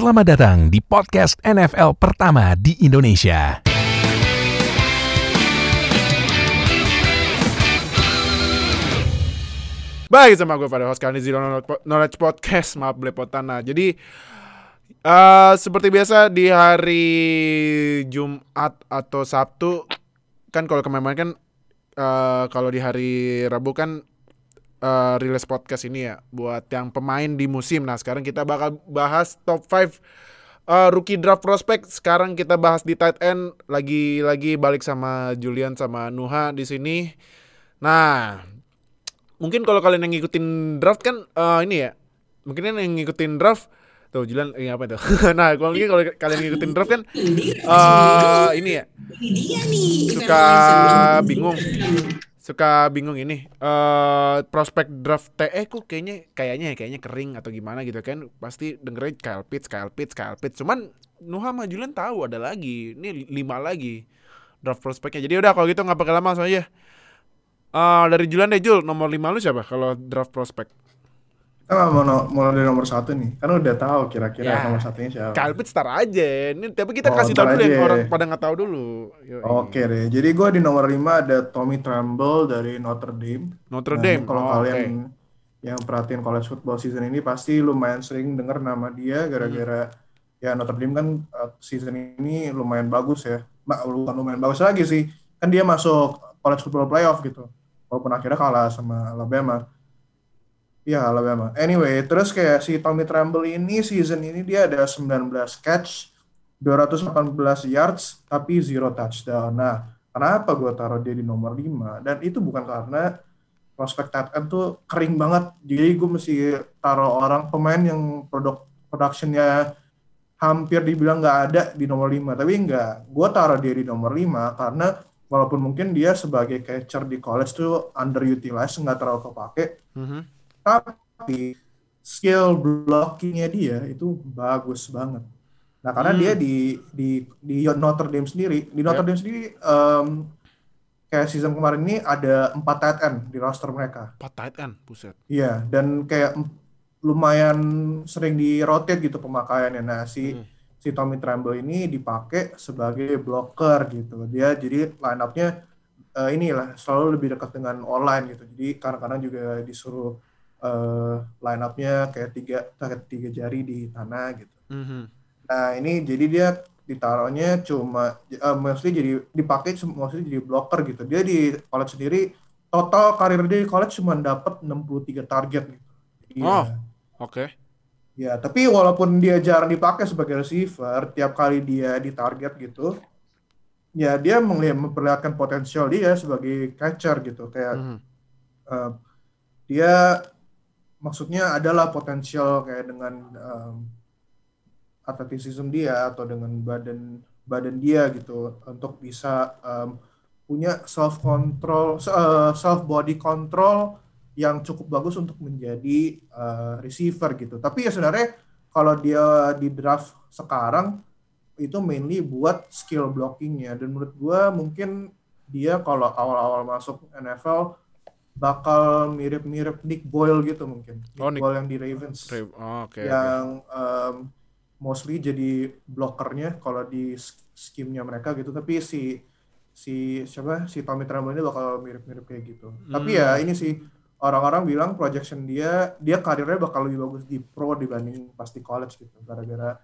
Selamat datang di podcast NFL pertama di Indonesia. Baik sama gue pada host kali Zero Knowledge Podcast Maaf belepotan Nah jadi uh, Seperti biasa di hari Jumat atau Sabtu Kan kalau kemarin kan uh, Kalau di hari Rabu kan uh, Rilis podcast ini ya Buat yang pemain di musim. Nah sekarang kita bakal bahas top 5 uh, Rookie draft prospect. Sekarang kita bahas di tight end. Lagi-lagi balik sama Julian sama Nuha di sini. Nah mungkin kalau kalian yang ngikutin draft kan uh, ini ya mungkin yang ngikutin draft tuh Julian ini apa itu? Nah kalau mungkin kalau kalian ngikutin draft kan uh, ini ya. Suka bingung suka bingung ini uh, prospek draft TE kok kayaknya kayaknya kayaknya kering atau gimana gitu kan pasti dengerin Kyle Pitts Kyle Pitts Kyle Pitts. Cuman Nuha sama Julian tahu ada lagi ini lima lagi draft prospeknya. Jadi udah kalau gitu nggak pakai lama langsung aja Uh, dari Julian deh Jul, nomor 5 lu siapa kalau draft prospect? Kita mau no, mulai dari nomor satu nih, kan udah tahu kira-kira ya. nomor satunya siapa. Kalbit star aja, ini tapi kita oh, kasih tahu dulu yang orang pada nggak tahu dulu. Oke deh, jadi gue di nomor 5 ada Tommy Tremble dari Notre Dame. Notre nah, Dame, kalau oh, kalian okay. yang perhatiin college football season ini pasti lumayan sering denger nama dia gara-gara hmm. ya Notre Dame kan uh, season ini lumayan bagus ya. Mak, bukan lumayan bagus lagi sih, kan dia masuk college football playoff gitu walaupun akhirnya kalah sama Alabama. Ya Alabama. Anyway, terus kayak si Tommy Tremble ini season ini dia ada 19 catch, 218 yards, tapi zero touchdown. Nah, kenapa gue taruh dia di nomor 5? Dan itu bukan karena prospek tight end tuh kering banget. Jadi gue mesti taruh orang pemain yang produk productionnya hampir dibilang nggak ada di nomor 5. Tapi enggak, gue taruh dia di nomor 5 karena walaupun mungkin dia sebagai catcher di college tuh underutilized nggak terlalu kepake mm-hmm. Tapi skill blockingnya dia itu bagus banget nah karena mm. dia di di di Notre Dame sendiri di Notre yep. Dame sendiri um, kayak season kemarin ini ada empat tight end di roster mereka empat tight end buset iya dan kayak lumayan sering di rotate gitu pemakaiannya nah si mm si Tommy Tremble ini dipakai sebagai blocker gitu. Dia jadi line up-nya uh, inilah selalu lebih dekat dengan online gitu. Jadi kadang-kadang juga disuruh uh, line up-nya kayak tiga kayak tiga jari di tanah gitu. Mm-hmm. Nah ini jadi dia ditaruhnya cuma uh, mostly jadi dipakai mostly jadi blocker gitu. Dia di college sendiri total karir dia di college cuma dapat 63 target gitu. Jadi, oh, oke. Okay. Ya, tapi walaupun dia jarang dipakai sebagai receiver, tiap kali dia di target gitu, ya dia melihat memperlihatkan potensial dia sebagai catcher gitu. Kayak mm. uh, dia maksudnya adalah potensial kayak dengan um, atletisism dia atau dengan badan badan dia gitu untuk bisa um, punya self control, uh, self body control yang cukup bagus untuk menjadi uh, receiver gitu. Tapi ya sebenarnya kalau dia di draft sekarang itu mainly buat skill blockingnya dan menurut gue mungkin dia kalau awal-awal masuk NFL bakal mirip-mirip Nick Boyle gitu mungkin. Nick, oh, Nick Boyle yang di Ravens. Oh, okay, yang okay. Um, mostly jadi blockernya kalau di skimnya mereka gitu. Tapi si si siapa si Tommy Tremble ini bakal mirip-mirip kayak gitu. Hmm. Tapi ya ini sih orang-orang bilang projection dia dia karirnya bakal lebih bagus di pro dibanding pas di college gitu gara-gara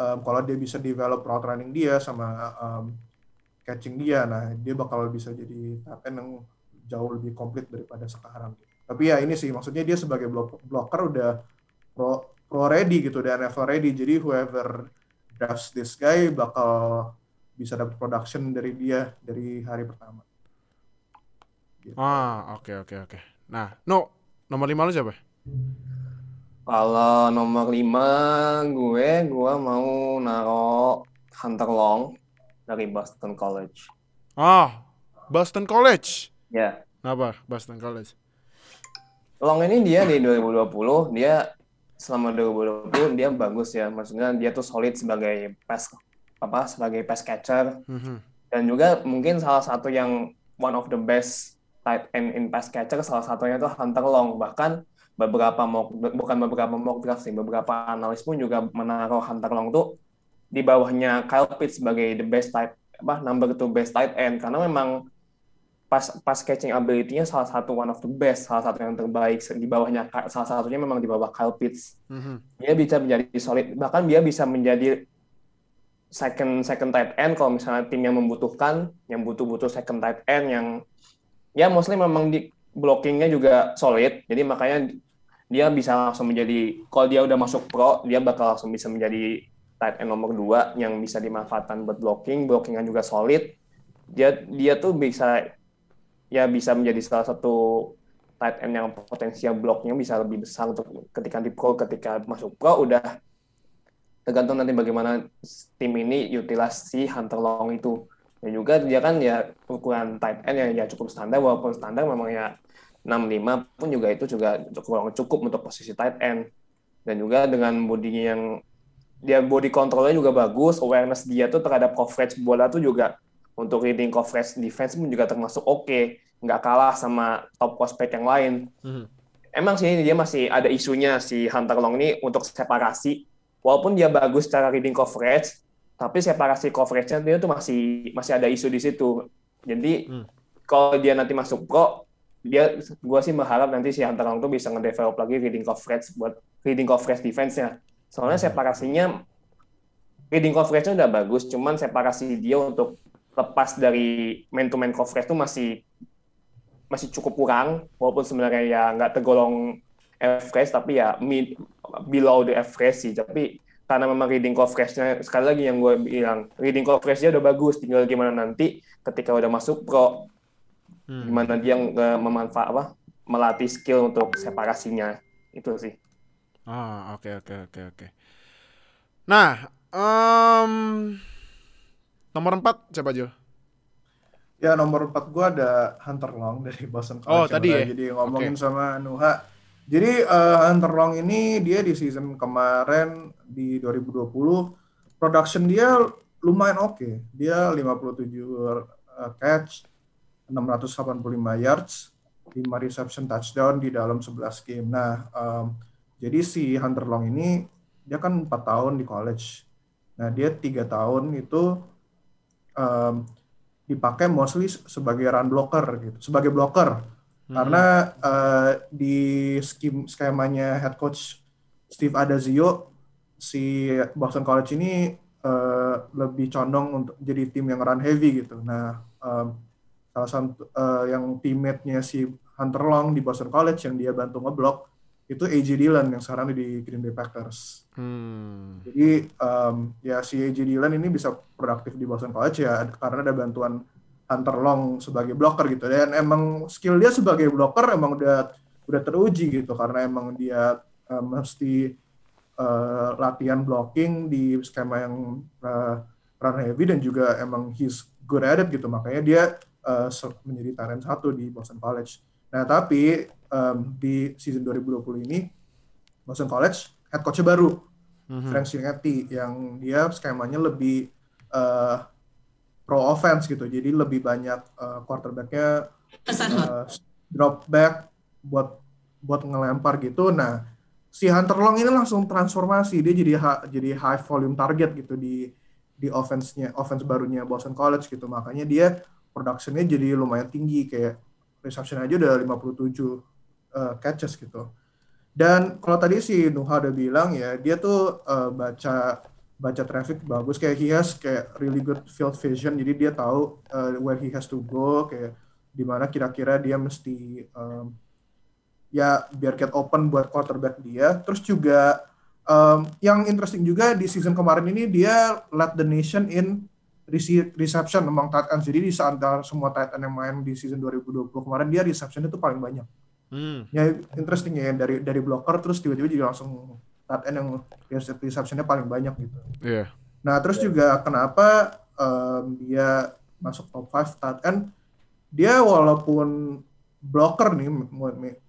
um, kalau dia bisa develop route running dia sama um, catching dia nah dia bakal bisa jadi tapen yang jauh lebih komplit daripada sekarang tapi ya ini sih maksudnya dia sebagai blocker udah pro pro ready gitu dan NFL ready jadi whoever drafts this guy bakal bisa dapat production dari dia dari hari pertama gitu. ah oke okay, oke okay, oke okay. Nah, no, nomor lima lu siapa? Kalau nomor lima gue, gue mau naro Hunter Long dari Boston College. Ah, Boston College? Ya. Yeah. Kenapa Boston College? Long ini dia di 2020, dia selama 2020 dia bagus ya. Maksudnya dia tuh solid sebagai pass apa sebagai pass catcher. Mm -hmm. Dan juga mungkin salah satu yang one of the best tight end in pass catcher salah satunya itu Hunter Long bahkan beberapa mock bukan beberapa mock draft sih, beberapa analis pun juga menaruh Hunter Long tuh di bawahnya Kyle Pitts sebagai the best type apa number two best tight end karena memang pas pas catching ability-nya salah satu one of the best, salah satu yang terbaik di bawahnya salah satunya memang di bawah Kyle Pitts. Mm-hmm. Dia bisa menjadi solid, bahkan dia bisa menjadi second second tight end kalau misalnya tim yang membutuhkan, yang butuh-butuh second tight end yang ya mostly memang di blockingnya juga solid, jadi makanya dia bisa langsung menjadi kalau dia udah masuk pro, dia bakal langsung bisa menjadi tight end nomor dua yang bisa dimanfaatkan buat blocking, blockingnya juga solid. Dia dia tuh bisa ya bisa menjadi salah satu tight end yang potensial bloknya bisa lebih besar untuk ketika di pro, ketika masuk pro udah tergantung nanti bagaimana tim ini utilasi Hunter Long itu. Dan juga dia kan ya ukuran tight end yang ya cukup standar walaupun standar memang ya 65 pun juga itu juga cukup cukup untuk posisi tight end. Dan juga dengan bodinya yang dia body controlnya juga bagus, awareness dia tuh terhadap coverage bola tuh juga untuk reading coverage defense pun juga termasuk oke, okay. nggak kalah sama top prospect yang lain. Mm-hmm. Emang sih dia masih ada isunya si Hunter Long ini untuk separasi, walaupun dia bagus secara reading coverage, tapi separasi coverage-nya dia tuh masih masih ada isu di situ. Jadi mm. kalau dia nanti masuk pro, dia gue sih berharap nanti si Hunter Long tuh bisa ngedevelop lagi reading coverage buat reading coverage defense-nya Soalnya separasinya reading coverage-nya udah bagus, cuman separasi dia untuk lepas dari man to man coverage itu masih masih cukup kurang walaupun sebenarnya ya nggak tergolong average tapi ya mid below the average sih tapi karena memang reading coverage-nya sekali lagi yang gue bilang reading coverage-nya udah bagus tinggal gimana nanti ketika udah masuk pro hmm. gimana dia uh, memanfaat apa melatih skill untuk separasinya itu sih Ah, oke oke oke oke. Nah, um, nomor empat siapa Jo? Ya nomor empat gua ada Hunter Long dari Boston College. Oh tadi ya. Jadi ngomongin okay. sama Nuha. Jadi uh, Hunter Long ini dia di season kemarin di 2020 production dia lumayan oke. Okay. Dia 57 uh, catch, 685 yards, 5 reception touchdown di dalam 11 game. Nah, um, jadi si Hunter Long ini dia kan empat tahun di college. Nah dia tiga tahun itu um, dipakai mostly sebagai run blocker gitu, sebagai blocker. Hmm. Karena uh, di skim skemanya head coach Steve Adazio si Boston College ini uh, lebih condong untuk jadi tim yang run heavy gitu. Nah um, salah satu uh, yang teammate-nya si Hunter Long di Boston College yang dia bantu ngeblok itu AJ Dillon yang sekarang di Green Bay Packers. Hmm. Jadi um, ya si AJ Dillon ini bisa produktif di Boston College ya karena ada bantuan Hunter Long sebagai blocker gitu dan emang skill dia sebagai blocker emang udah udah teruji gitu karena emang dia uh, mesti uh, latihan blocking di skema yang uh, run heavy dan juga emang he's good at it gitu makanya dia uh, menjadi talent satu di Boston College. Nah tapi um, di season 2020 ini Boston College head coach baru mm-hmm. Frank Cincinnati yang dia skemanya lebih uh, pro offense gitu. Jadi lebih banyak uh, quarterbacknya uh, drop back buat buat ngelempar gitu. Nah si Hunter Long ini langsung transformasi. Dia jadi ha, jadi high volume target gitu di di offense-nya offense barunya Boston College gitu. Makanya dia productionnya jadi lumayan tinggi. Kayak reception aja udah 57 uh, catches gitu. Dan kalau tadi si Nuha udah bilang ya, dia tuh uh, baca baca traffic bagus. Kayak he has kayak really good field vision. Jadi dia tahu uh, where he has to go kayak di mana kira-kira dia mesti um, ya biar get open buat quarterback dia. Terus juga um, yang interesting juga di season kemarin ini dia led the nation in reception among tight ends. Jadi di antara semua tight end yang main di season 2020 kemarin dia reception itu paling banyak Hmm. Ya interesting ya dari dari blocker terus tiba-tiba jadi langsung tight end yang receptionnya paling banyak gitu. Iya. Yeah. Nah terus juga kenapa um, dia masuk top 5 tight end? Dia walaupun blocker nih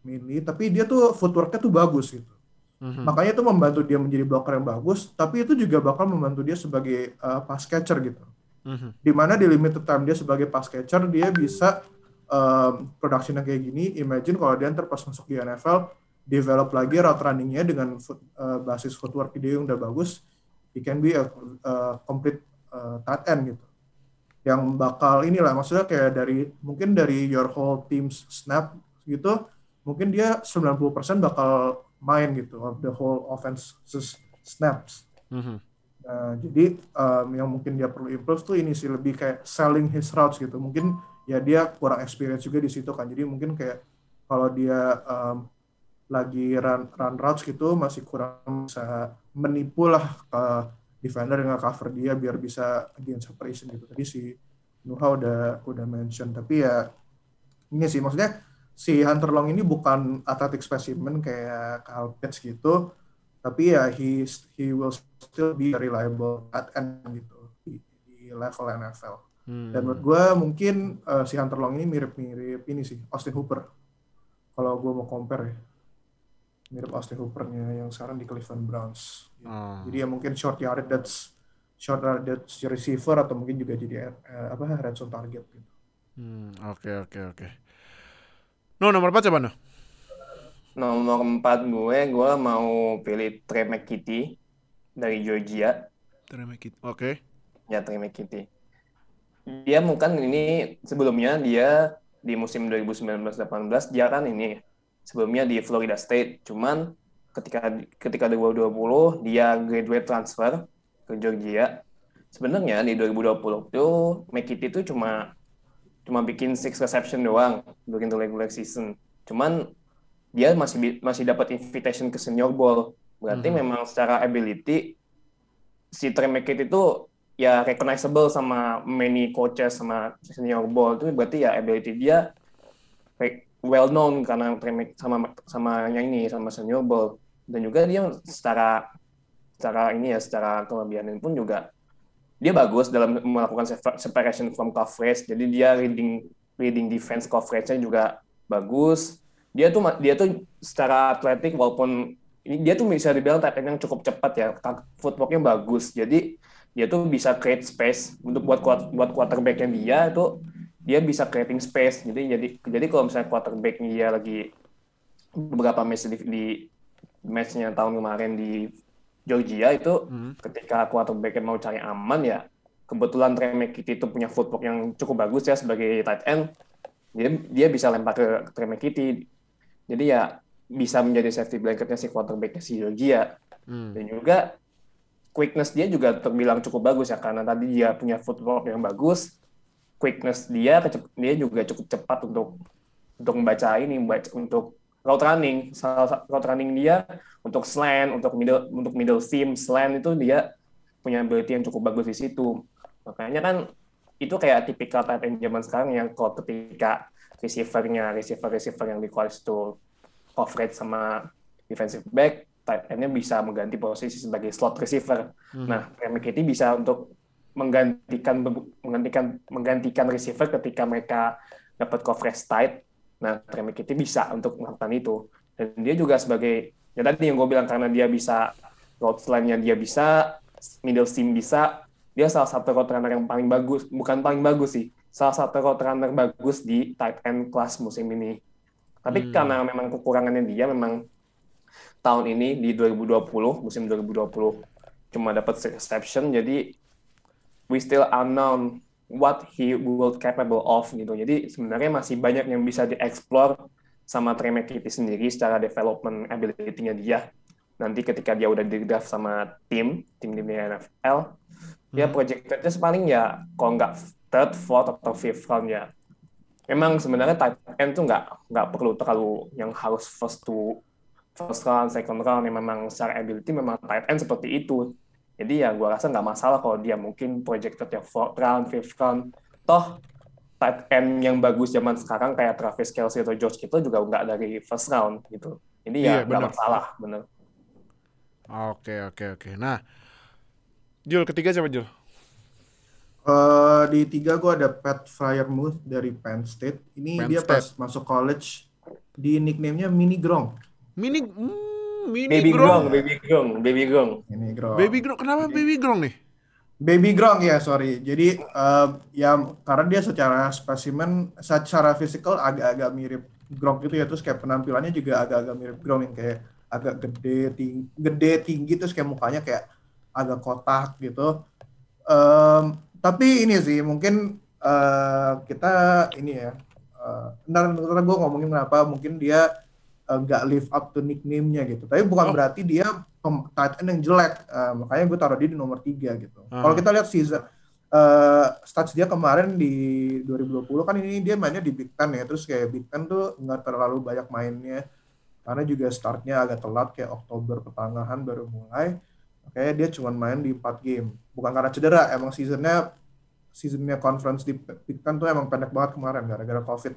mainly, tapi dia tuh footworknya tuh bagus gitu. Mm-hmm. Makanya itu membantu dia menjadi blocker yang bagus, tapi itu juga bakal membantu dia sebagai uh, pass catcher gitu. Mm-hmm. Di mana di limited time dia sebagai pass catcher dia bisa um, productionnya kayak gini, imagine kalau dia ntar pas masuk di NFL, develop lagi route runningnya dengan foot, uh, basis footwork dia yang udah bagus, he can be a, a complete uh, tight end gitu. Yang bakal inilah maksudnya kayak dari mungkin dari your whole team's snap gitu, mungkin dia 90% bakal main gitu of the whole offense snaps. Mm -hmm. Nah, jadi um, yang mungkin dia perlu improve tuh ini sih lebih kayak selling his routes gitu. Mungkin ya dia kurang experience juga di situ kan. Jadi mungkin kayak kalau dia um, lagi run run routes gitu masih kurang bisa menipu lah ke defender yang cover dia biar bisa against separation gitu. Tadi si Nuha udah udah mention tapi ya ini sih maksudnya si Hunter Long ini bukan athletic specimen kayak Kyle Pitts gitu tapi ya he he will still be reliable at end gitu di, di level NFL. Hmm. Dan menurut gue mungkin uh, si Hunter Long ini mirip-mirip ini sih Austin Hooper. Kalau gue mau compare ya, mirip Austin Hoopernya yang sekarang di Cleveland Browns. Hmm. Jadi ya mungkin short yardage that's short yardage receiver atau mungkin juga jadi uh, apa red zone target gitu. Hmm, oke oke oke. No nomor empat siapa no? Nomor 4 gue, gue mau pilih Trey McKitty dari Georgia. Trey McKitty, oke. Okay. Ya, Trey McKitty. Dia mungkin ini sebelumnya dia di musim 2019-18 dia kan ini sebelumnya di Florida State. Cuman ketika ketika 2020 dia graduate transfer ke Georgia. Sebenarnya di 2020 itu McKitty itu cuma cuma bikin six reception doang during the regular season. Cuman dia masih masih dapat invitation ke senior bowl. Berarti hmm. memang secara ability si Trey McKitt itu ya recognizable sama many coaches sama senior bowl itu berarti ya ability dia well known karena sama sama yang ini sama senior bowl dan juga dia secara secara ini ya secara kelebihan pun juga dia bagus dalam melakukan separation from coverage. Jadi dia reading reading defense coverage-nya juga bagus. Dia tuh dia tuh secara atletik walaupun ini dia tuh bisa dibilang tight yang cukup cepat ya footworknya bagus. Jadi dia tuh bisa create space untuk buat buat quarterbacknya dia itu dia bisa creating space jadi jadi jadi kalau misalnya quarterbacknya dia lagi beberapa match di, di matchnya tahun kemarin di Georgia itu hmm. ketika quarterbacknya mau cari aman ya kebetulan Trey McKitty itu punya footwork yang cukup bagus ya sebagai tight end dia dia bisa lempar ke Trey McKitty jadi ya bisa menjadi safety blanketnya si quarterbacknya si Georgia. Hmm. Dan juga quickness dia juga terbilang cukup bagus ya karena tadi dia punya footwork yang bagus. Quickness dia dia juga cukup cepat untuk untuk membaca ini membaca untuk route running. Route running dia untuk slant, untuk middle untuk middle seam, slant itu dia punya ability yang cukup bagus di situ. Makanya kan itu kayak tipikal tight zaman sekarang yang kalau ketika receivernya, receiver-receiver yang di college itu coverage sama defensive back, tight endnya bisa mengganti posisi sebagai slot receiver. Hmm. Nah, Premier Kitty bisa untuk menggantikan menggantikan menggantikan receiver ketika mereka dapat coverage tight. Nah, Premier Kitty bisa untuk melakukan itu. Dan dia juga sebagai ya tadi yang gue bilang karena dia bisa route line-nya dia bisa, middle seam bisa, dia salah satu route runner yang paling bagus, bukan paling bagus sih, salah satu route runner bagus di tight end kelas musim ini. Tapi hmm. karena memang kekurangannya dia memang tahun ini di 2020 musim 2020 cuma dapat reception jadi we still unknown what he will capable of gitu. Jadi sebenarnya masih banyak yang bisa dieksplor sama Trey McKitty sendiri secara development ability-nya dia. Nanti ketika dia udah di draft sama tim, tim di NFL, hmm. ya projectednya paling ya kalau nggak third, fourth atau fifth round ya. Memang sebenarnya tight end tuh nggak nggak perlu terlalu yang harus first to first round, second round yang memang secara ability memang tight end seperti itu. Jadi ya gue rasa nggak masalah kalau dia mungkin projected yang fourth round, fifth round. Toh tight end yang bagus zaman sekarang kayak Travis Kelsey atau George Kittle juga nggak dari first round gitu. Jadi ya iya, nggak iya, masalah, bener. Oke oke oke. Nah, Jul ketiga siapa Jul? Uh, di tiga gue ada Pat Fryermuth dari Penn State. Ini Penn dia State. pas masuk college di nickname-nya Mini Grong. Mini mm, Mini Baby Grong. Baby Grong, Baby Grong. Mini Grong. Baby Grong. Kenapa Jadi, Baby Grong nih? Baby Grong ya, sorry. Jadi uh, ya karena dia secara spesimen, secara fisikal agak-agak mirip Gronk gitu ya terus kayak penampilannya juga agak-agak mirip Gronk yang kayak agak gede tinggi gede tinggi terus kayak mukanya kayak agak kotak gitu Em, tapi ini sih mungkin eh, kita ini ya uh, ntar, ntar gue ngomongin kenapa mungkin dia eh, nggak live up to nickname-nya gitu. Tapi bukan Oh. berarti dia tight end yang jelek. Eh, makanya gue taruh dia di nomor tiga gitu. Ah. kalau kita lihat season eh stats dia kemarin di 2020 kan ini dia mainnya di Big Ten ya. Terus kayak Big Ten tuh nggak terlalu banyak mainnya. Karena juga startnya agak telat kayak Oktober pertengahan baru mulai. Makanya dia cuma main di 4 game. Bukan karena cedera emang seasonnya seasonnya conference di Big Ten tuh emang pendek banget kemarin gara-gara covid.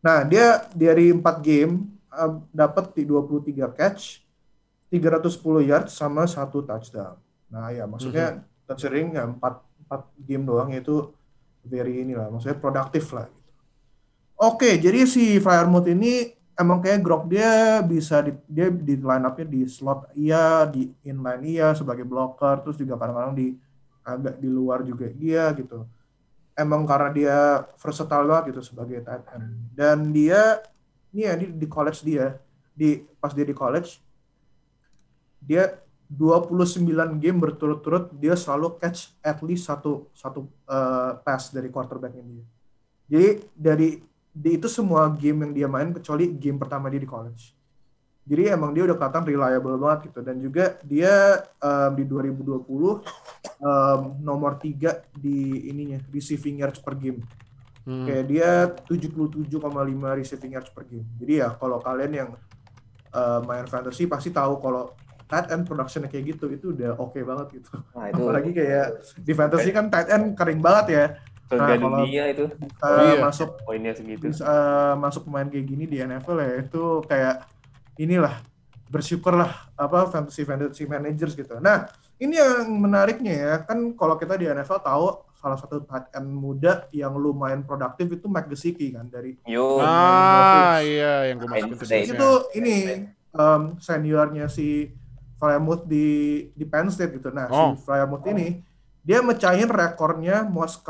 Nah dia dari 4 game eh, dapat di 23 catch 310 yards sama satu touchdown nah ya maksudnya considering ya 4, 4 game doang itu very inilah maksudnya produktif lah gitu. Oke, jadi si Firemouth ini emang kayak Grok dia bisa di, dia di line up-nya di slot iya, di inline iya sebagai blocker, terus juga kadang-kadang di agak di luar juga iya gitu. Emang karena dia versatile banget gitu sebagai tight end. Dan dia ini ya di, di college dia di pas dia di college dia 29 game berturut-turut dia selalu catch at least satu satu uh, pass dari quarterbacknya dia. Jadi dari di itu semua game yang dia main kecuali game pertama dia di college. Jadi emang dia udah kelihatan reliable banget gitu dan juga dia um, di 2020 um, nomor 3 di ininya receiving yards per game. Hmm. Kayak dia 77,5 receiving yards per game. Jadi ya kalau kalian yang uh, main fantasy pasti tahu kalau tight end production kayak gitu itu udah oke banget gitu. Nah, itu Apalagi kayak di fantasy kan tight end kering banget ya. nah, kalau- dunia itu Bisa Iya. masuk poinnya segitu. uh, masuk pemain kayak gini di NFL ya itu kayak inilah bersyukurlah apa fantasy fantasy managers gitu. Nah, ini yang menariknya ya kan kalau kita di NFL tahu salah satu tight end muda yang lumayan produktif itu Mike Gesicki kan dari Yo, Ah, iya yang gue masukin ke State. sini. itu ini um, seniornya si Fryermuth di di Penn State gitu. Nah, Oh. si Fryermuth ini dia mecahin rekornya most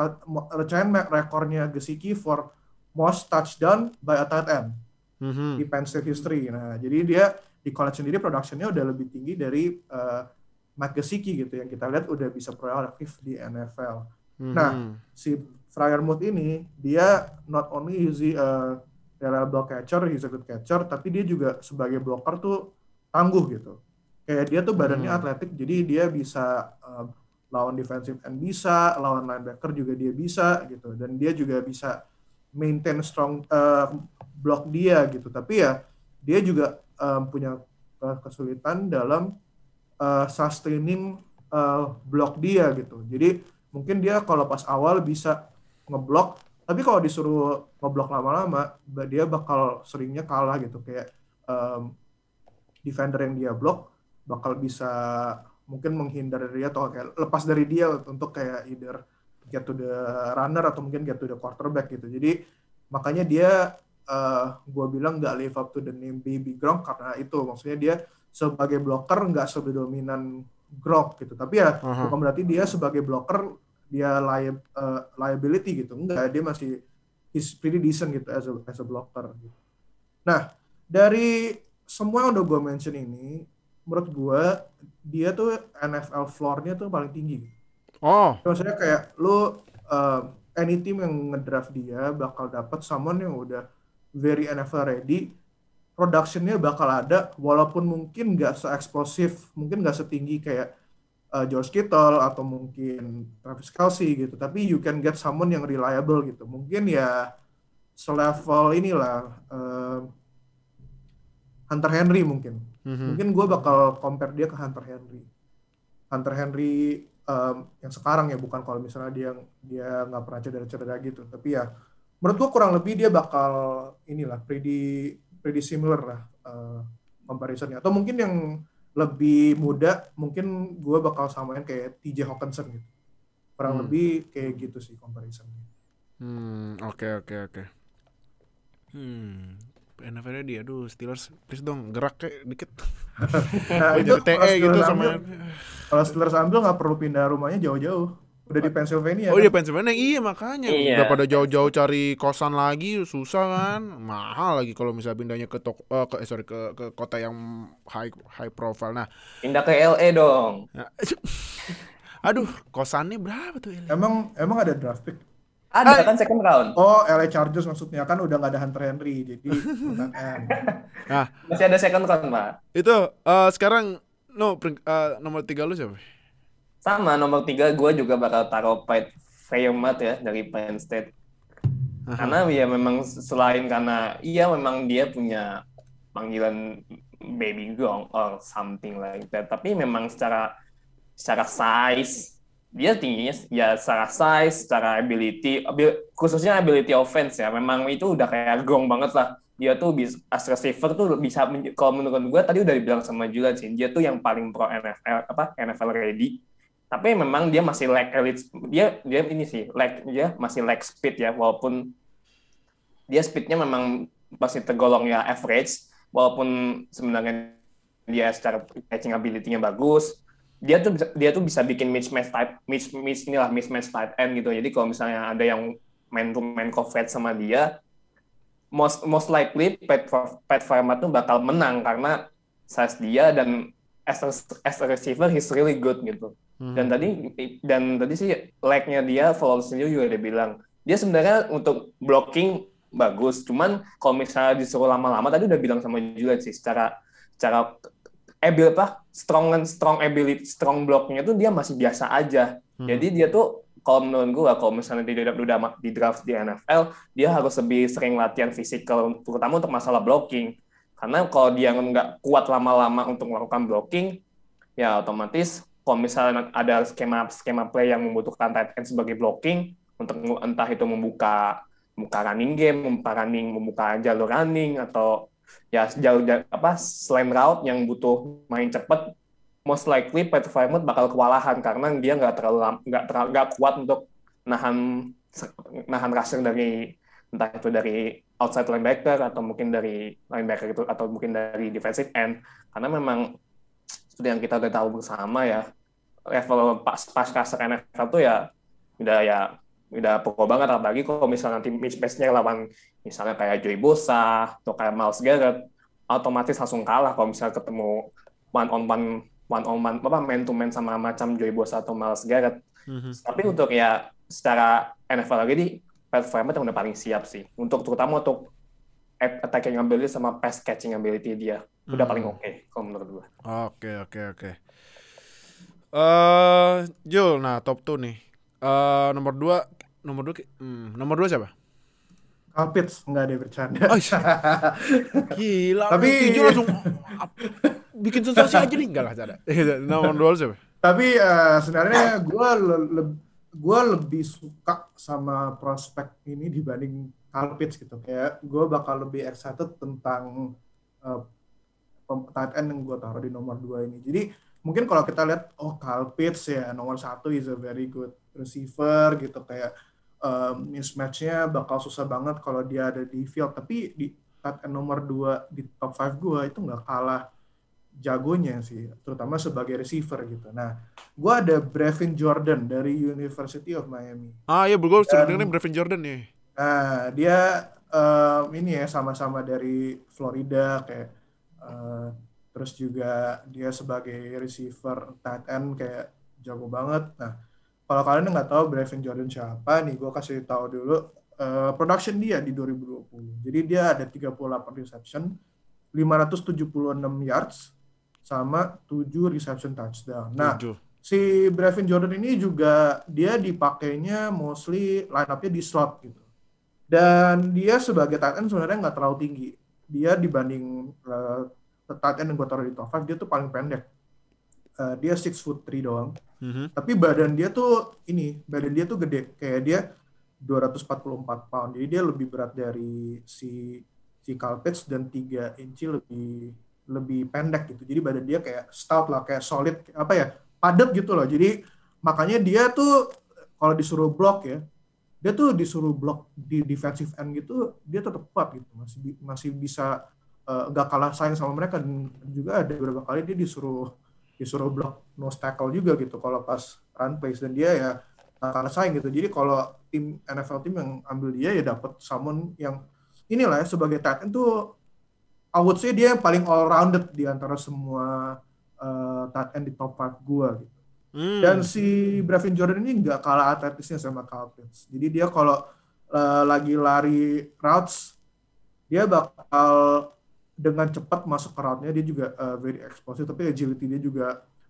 mecahin me- rekornya Gesicki for most touchdown by a tight end Mhm. di Penn State history. Nah, jadi dia di college sendiri productionnya udah lebih tinggi dari uh, Mike Gesicki gitu yang kita lihat udah bisa produktif di NFL Mhm. Nah, si Fryermuth ini dia not only is he a reliable catcher, he's a good catcher, tapi dia juga sebagai blocker tuh tangguh gitu. Kayak dia tuh badannya Hmm. atletik, jadi dia bisa um, lawan defensive end bisa, lawan linebacker juga dia bisa gitu, dan dia juga bisa maintain strong uh, block dia gitu. Tapi ya dia juga um, punya kesulitan dalam uh, sustaining uh, block dia gitu. Jadi mungkin dia kalau pas awal bisa ngeblok, tapi kalau disuruh ngeblok lama-lama, dia bakal seringnya kalah gitu. Kayak um, defender yang dia blok bakal bisa mungkin menghindar dari dia atau kayak lepas dari dia untuk kayak either get to the runner atau mungkin get to the quarterback gitu. Jadi makanya dia gue bilang nggak live up to the name baby Gronk karena itu maksudnya dia sebagai blocker nggak sedominan Gronk gitu. Tapi ya Aha. bukan berarti dia sebagai blocker dia li- eh, liability gitu. Enggak, dia masih he's pretty decent gitu as a, as a blocker. Gitu. Nah, dari semua yang udah gue mention ini, menurut gue dia tuh NFL floor-nya tuh paling tinggi. Oh, Maksudnya kayak lu uh, any team yang ngedraft dia bakal dapat someone yang udah very NFL ready, productionnya bakal ada, walaupun mungkin nggak se-eksplosif, mungkin nggak setinggi kayak uh, George Kittle atau mungkin Travis Kelsey gitu, tapi you can get someone yang reliable gitu. Mungkin ya selevel inilah uh, Hunter Henry mungkin. Mhm. Mungkin gue bakal compare dia ke Hunter Henry. Hunter Henry um, yang sekarang ya bukan kalau misalnya dia dia nggak pernah cedera-cedera gitu. Tapi ya menurut gue kurang lebih dia bakal inilah pretty pretty similar lah uh, comparisonnya. Atau mungkin yang lebih muda mungkin gue bakal samain kayak TJ Hawkinson gitu. Kurang Hmm. lebih kayak gitu sih comparisonnya. Hmm, oke oke oke. Hmm, NFL dia, aduh Steelers, please dong gerak kayak dikit. Nah, jadi TE kalau gitu Steelers sama. kalau Steelers ambil nggak perlu pindah rumahnya jauh-jauh. Udah di Pennsylvania. Oh kan? iya Pennsylvania iya makanya Iya. udah pada jauh-jauh cari kosan lagi susah kan mahal lagi kalau misalnya pindahnya ke toko eh, ke eh, sorry ke ke kota yang high high profile nah Pindah ke LA dong. ya, aduh kosannya berapa tuh Eli? Emang emang ada draft pick. Ada kan second round. Oh, LA Chargers maksudnya kan udah nggak ada Hunter Henry, jadi nah Masih ada second round, Pak. itu eh, sekarang no eh, nomor tiga lu siapa Sama nomor tiga gue juga bakal taruh Pat Fryermuth ya dari Penn State. Karena ya memang selain karena iya memang dia punya panggilan baby gong or something like that. Tapi memang secara secara size dia tingginya ya secara size, secara ability, abil- khususnya ability offense ya. Memang itu udah kayak gong banget lah. Dia tuh bisa as receiver tuh bisa kalau menurut gue tadi udah dibilang sama Julian sih, dia tuh yang paling pro NFL apa NFL ready tapi memang dia masih lag elite dia dia ini sih lag dia masih lag speed ya walaupun dia speednya memang masih tergolong ya average walaupun sebenarnya dia secara catching ability-nya bagus dia tuh dia tuh bisa bikin mismatch type mis mis inilah mismatch type end gitu. Jadi kalau misalnya ada yang main to main coverage sama dia most most likely Pat Pat Farmer tuh bakal menang karena size dia dan as a, as a receiver he's really good gitu dan tadi dan tadi sih lag-nya dia Flores sendiri juga dia bilang dia sebenarnya untuk blocking bagus cuman kalau misalnya disuruh lama-lama tadi udah bilang sama Julian sih secara secara abil apa strong and strong ability strong blocknya tuh dia masih biasa aja. Jadi dia tuh kalau menurut gue kalau misalnya dia udah udah di draft di NFL dia harus lebih sering latihan fisikal terutama untuk masalah blocking. Karena kalau dia nggak kuat lama-lama untuk melakukan blocking ya otomatis kalau misalnya ada skema skema play yang membutuhkan tight end sebagai blocking untuk entah itu membuka membuka running game, membuka running, membuka jalur running atau ya jalur jalur- apa selain route yang butuh main cepat, most likely Pat Frymouth bakal kewalahan karena dia nggak terlalu nggak terlalu nggak kuat untuk nahan nahan rusher dari entah itu dari outside linebacker atau mungkin dari linebacker itu atau mungkin dari defensive end. Karena memang seperti yang kita udah tahu bersama ya level pas pas kasar NFL tuh ya udah ya udah pokok banget. Apalagi kalau misalnya nanti mismatch-nya lawan misalnya kayak Joey Bosa atau kayak Miles Garrett otomatis langsung kalah kalau misalnya ketemu one on one one on one apa man to man sama macam Joey Bosa atau Miles Garrett. Tapi untuk ya secara NFL lagi di yang udah paling siap sih. Untuk terutama untuk attacking ability sama pass catching ability dia. Udah paling oke kalau menurut gua. Oke oke oke. Eh Jul, nah top 2 nih. Eh nomor 2 nomor 2 hmm, nomor 2 siapa? Kyle Pitts nggak ada bercanda. Oh, Gila, Tapi- Jul langsung bikin sensasi aja nih enggak lah cara. nomor 2 siapa? Tapi eh, sebenarnya gue gua lebih suka sama prospek ini dibanding Kyle Pitts gitu. Kayak gue bakal lebih excited tentang eh, end yang gue taruh di nomor 2 ini. Jadi mungkin kalau kita lihat, oh Kyle Pitts ya nomor satu is a very good receiver gitu. Kayak eh, mismatch-nya bakal susah banget kalau dia ada di field. Tapi di tight end nomor 2 di top 5 gue itu nggak kalah jagonya sih, terutama sebagai receiver gitu. Nah, gue ada Brevin Jordan dari University of Miami. Ah iya, gue Dan- sebenarnya Brevin Jordan nih. Nah, dia em, ini ya sama-sama dari Florida kayak eh, terus juga dia sebagai receiver tight end kayak jago banget. Nah, kalau kalian nggak tahu Brevin Jordan siapa nih, gue kasih tahu dulu eh, production dia di 2020. Jadi dia ada 38 reception, 576 yards sama 7 reception touchdown. Nah, Tujuh. si Brevin Jordan ini juga dia dipakainya mostly line up-nya di slot gitu. Dan dia sebagai tight end sebenarnya nggak terlalu tinggi. Dia dibanding uh, tight end yang gue taruh di top 5, dia tuh paling pendek. Uh, dia 6 foot 3 doang. Mhm. Tapi badan dia tuh ini, badan dia tuh gede. Kayak dia 244 pound. Jadi dia lebih berat dari si si Kyle Pitts dan 3 inci lebih lebih pendek gitu. Jadi badan dia kayak stout lah, kayak solid apa ya? padat gitu loh. Jadi makanya dia tuh kalau disuruh blok ya, dia tuh disuruh blok di defensive end gitu, dia tetap kuat gitu. Masih masih bisa eh, nggak kalah saing sama mereka dan juga ada beberapa kali dia disuruh disuruh blok nose tackle juga gitu kalau pas run plays dan dia ya nggak kalah saing gitu. Jadi kalau tim NFL tim yang ambil dia ya dapat someone yang inilah ya sebagai tight end tuh I would say dia yang paling all rounded di antara semua uh, tight end di top 5 gua gitu. Hmm. Dan si Brevin Jordan ini nggak kalah atletisnya sama Kyle Pitts. Jadi dia kalau uh, lagi lari routes, dia bakal dengan cepat masuk ke route-nya. Dia juga uh, very explosive, tapi agility dia juga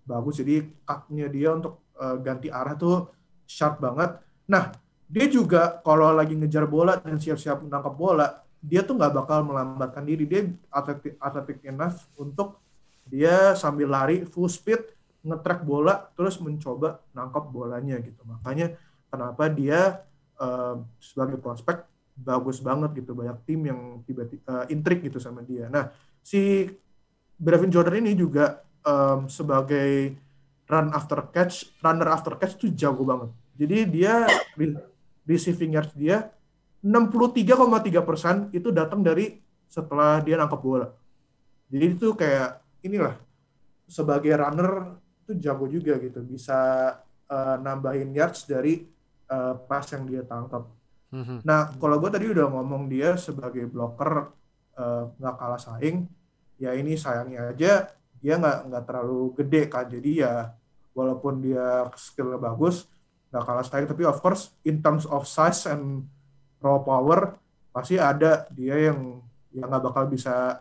bagus. Jadi cut-nya dia untuk uh, ganti arah tuh sharp banget. Nah, dia juga kalau lagi ngejar bola dan siap-siap menangkap bola, dia tuh nggak bakal melambatkan diri. Dia atletik, atletik enough untuk dia sambil lari full speed ngetrack bola terus mencoba nangkap bolanya gitu makanya kenapa dia uh, sebagai prospek bagus banget gitu banyak tim yang tiba-tiba uh, intrik gitu sama dia. Nah si Brevin Jordan ini juga um, sebagai run after catch runner after catch itu jago banget. Jadi dia receiving yards dia 63,3 persen itu datang dari setelah dia nangkap bola. Jadi itu kayak inilah sebagai runner itu jago juga gitu. Bisa uh, nambahin yards dari uh, pas yang dia tangkap. Mm-hmm. Nah kalau gue tadi udah ngomong dia sebagai blocker eh, nggak uh, kalah saing, ya ini sayangnya aja dia nggak nggak terlalu gede kan jadi ya walaupun dia skillnya bagus nggak kalah saing tapi of course in terms of size and raw power pasti ada dia yang yang nggak bakal bisa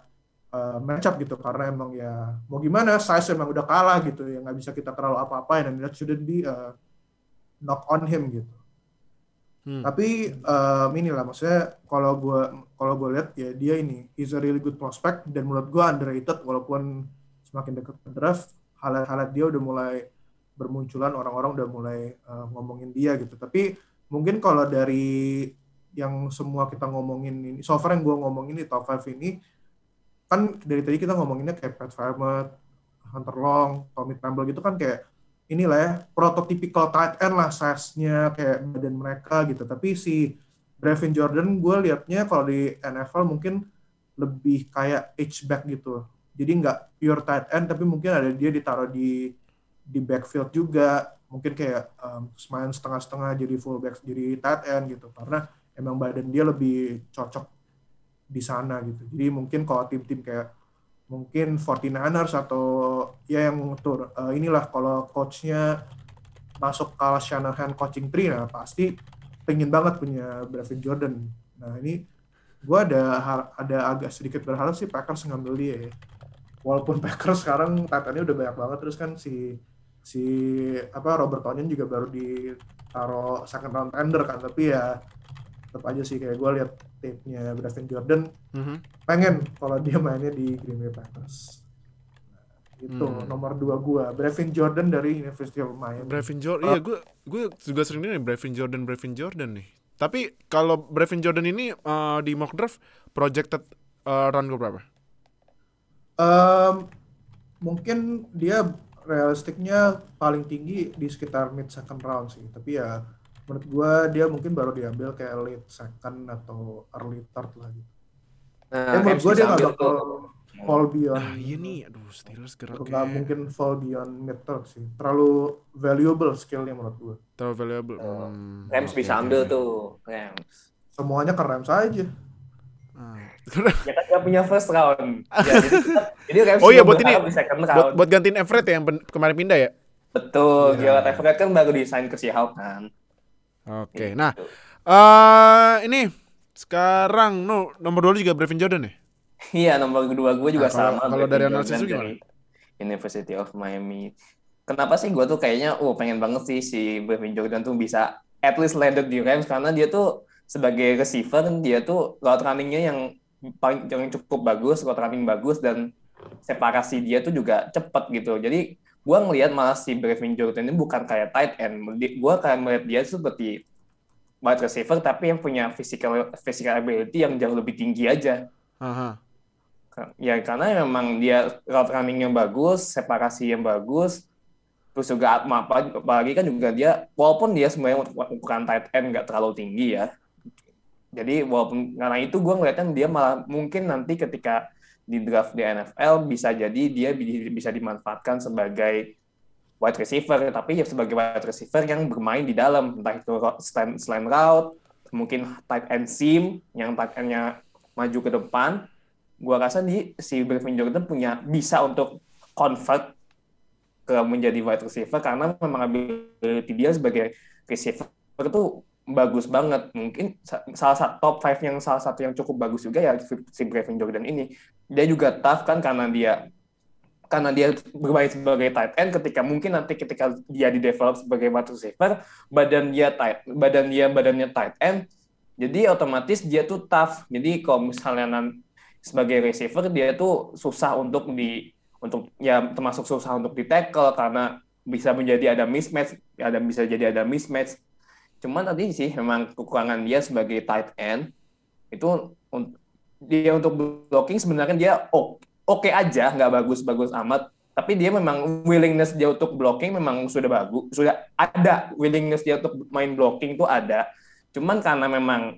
uh, match up gitu karena emang ya mau gimana size emang udah kalah gitu ya nggak bisa kita terlalu apa-apain dan that shouldn't be uh, knock on him gitu. Hmm. Tapi um, inilah maksudnya kalau gue kalau gue lihat ya dia ini he's a really good prospect dan menurut gue underrated walaupun semakin dekat ke draft halat-halat dia udah mulai bermunculan orang-orang udah mulai uh, ngomongin dia gitu. Tapi mungkin kalau dari yang semua kita ngomongin ini, so far yang gue ngomongin di top 5 ini, kan dari tadi kita ngomonginnya kayak Pat Farmer, Hunter Long, Tommy Campbell gitu kan kayak inilah ya prototypical tight end lah size-nya kayak badan mereka gitu. Tapi si Brevin Jordan gue liatnya kalau di NFL mungkin lebih kayak H-back gitu. Jadi nggak pure tight end tapi mungkin ada dia ditaruh di di backfield juga. Mungkin kayak um, main setengah-setengah jadi fullback jadi tight end gitu. Karena emang badan dia lebih cocok di sana gitu. Jadi mungkin kalau tim-tim kayak mungkin 49ers atau ya yang tur uh, inilah kalau coachnya masuk ke Shanahan coaching tree nah pasti pengen banget punya Brevin Jordan. Nah ini gue ada ada agak sedikit berharap sih Packers ngambil dia ya. Walaupun Packers sekarang tatanya udah banyak banget terus kan si si apa Robert Tonyan juga baru ditaruh second round tender kan tapi ya tetap aja sih kayak gue lihat tape-nya Brevin Jordan mm-hmm. pengen kalau dia mainnya di Green Bay Packers. Nah, itu hmm. nomor dua gue Brevin Jordan dari University of Miami. Brevin Jordan uh, iya gue gue juga sering nih Brevin Jordan Brevin Jordan nih. Tapi kalau Brevin Jordan ini uh, di mock draft projected uh, run gue berapa? Um, mungkin dia realistiknya paling tinggi di sekitar mid second round sih. Tapi ya menurut gue dia mungkin baru diambil kayak late second atau early third lah gitu. Nah, ya, menurut gue dia nggak bakal fall beyond. Nah, iya nih, aduh Steelers gerak. Nggak mungkin fall beyond mid third sih. Terlalu valuable skillnya menurut gue. Terlalu valuable. Uh, hmm, Rams bisa ambil tuh, Rams. Semuanya ke Rams aja. Hmm. ya kan gak punya first round. ya, jadi, jadi Rams oh iya buat ini, buat, buat gantiin Everett ya yang kemarin pindah ya? Betul, ya. Gerald Everett kan baru desain ke Seahawks kan. Oke, okay. Gitu. nah uh, ini sekarang no nomor dua juga Brevin Jordan ya? Iya nomor kedua gue juga nah, sama. Kalau dari analisis gimana? University of Miami. Kenapa sih gue tuh kayaknya, oh pengen banget sih si Brevin Jordan tuh bisa at least landed di Rams karena dia tuh sebagai receiver dia tuh route runningnya yang paling yang cukup bagus, route running bagus dan separasi dia tuh juga cepet gitu. Jadi gue ngelihat malah si Brevin Jordan ini bukan kayak tight end. Gue kayak melihat dia seperti wide receiver tapi yang punya physical physical ability yang jauh lebih tinggi aja. Uh-huh. Ya karena memang dia route running yang bagus, separasi yang bagus, terus juga apalagi kan juga dia walaupun dia sebenarnya ukuran tight end nggak terlalu tinggi ya. Jadi walaupun karena itu gue ngeliatnya dia malah mungkin nanti ketika di draft di NFL bisa jadi dia bisa dimanfaatkan sebagai wide receiver, tapi ya sebagai wide receiver yang bermain di dalam, entah itu slant, route, mungkin tight end seam, yang tight endnya maju ke depan. Gua rasa di si Brevin Jordan punya bisa untuk convert ke menjadi wide receiver karena memang ability dia sebagai receiver itu bagus banget. Mungkin salah satu top 5 yang salah satu yang cukup bagus juga ya si Brevin Jordan ini. Dia juga tough kan karena dia karena dia bermain sebagai tight end ketika mungkin nanti ketika dia di develop sebagai wide receiver badan dia tight badan dia badannya tight end jadi otomatis dia tuh tough. Jadi kalau misalnya sebagai receiver dia tuh susah untuk di untuk ya termasuk susah untuk di tackle karena bisa menjadi ada mismatch ada bisa jadi ada mismatch. Cuman tadi sih memang kekurangan dia sebagai tight end itu dia untuk blocking sebenarnya dia oke okay aja, nggak bagus-bagus amat. Tapi dia memang willingness dia untuk blocking memang sudah bagus, sudah ada willingness dia untuk main blocking tuh ada. Cuman karena memang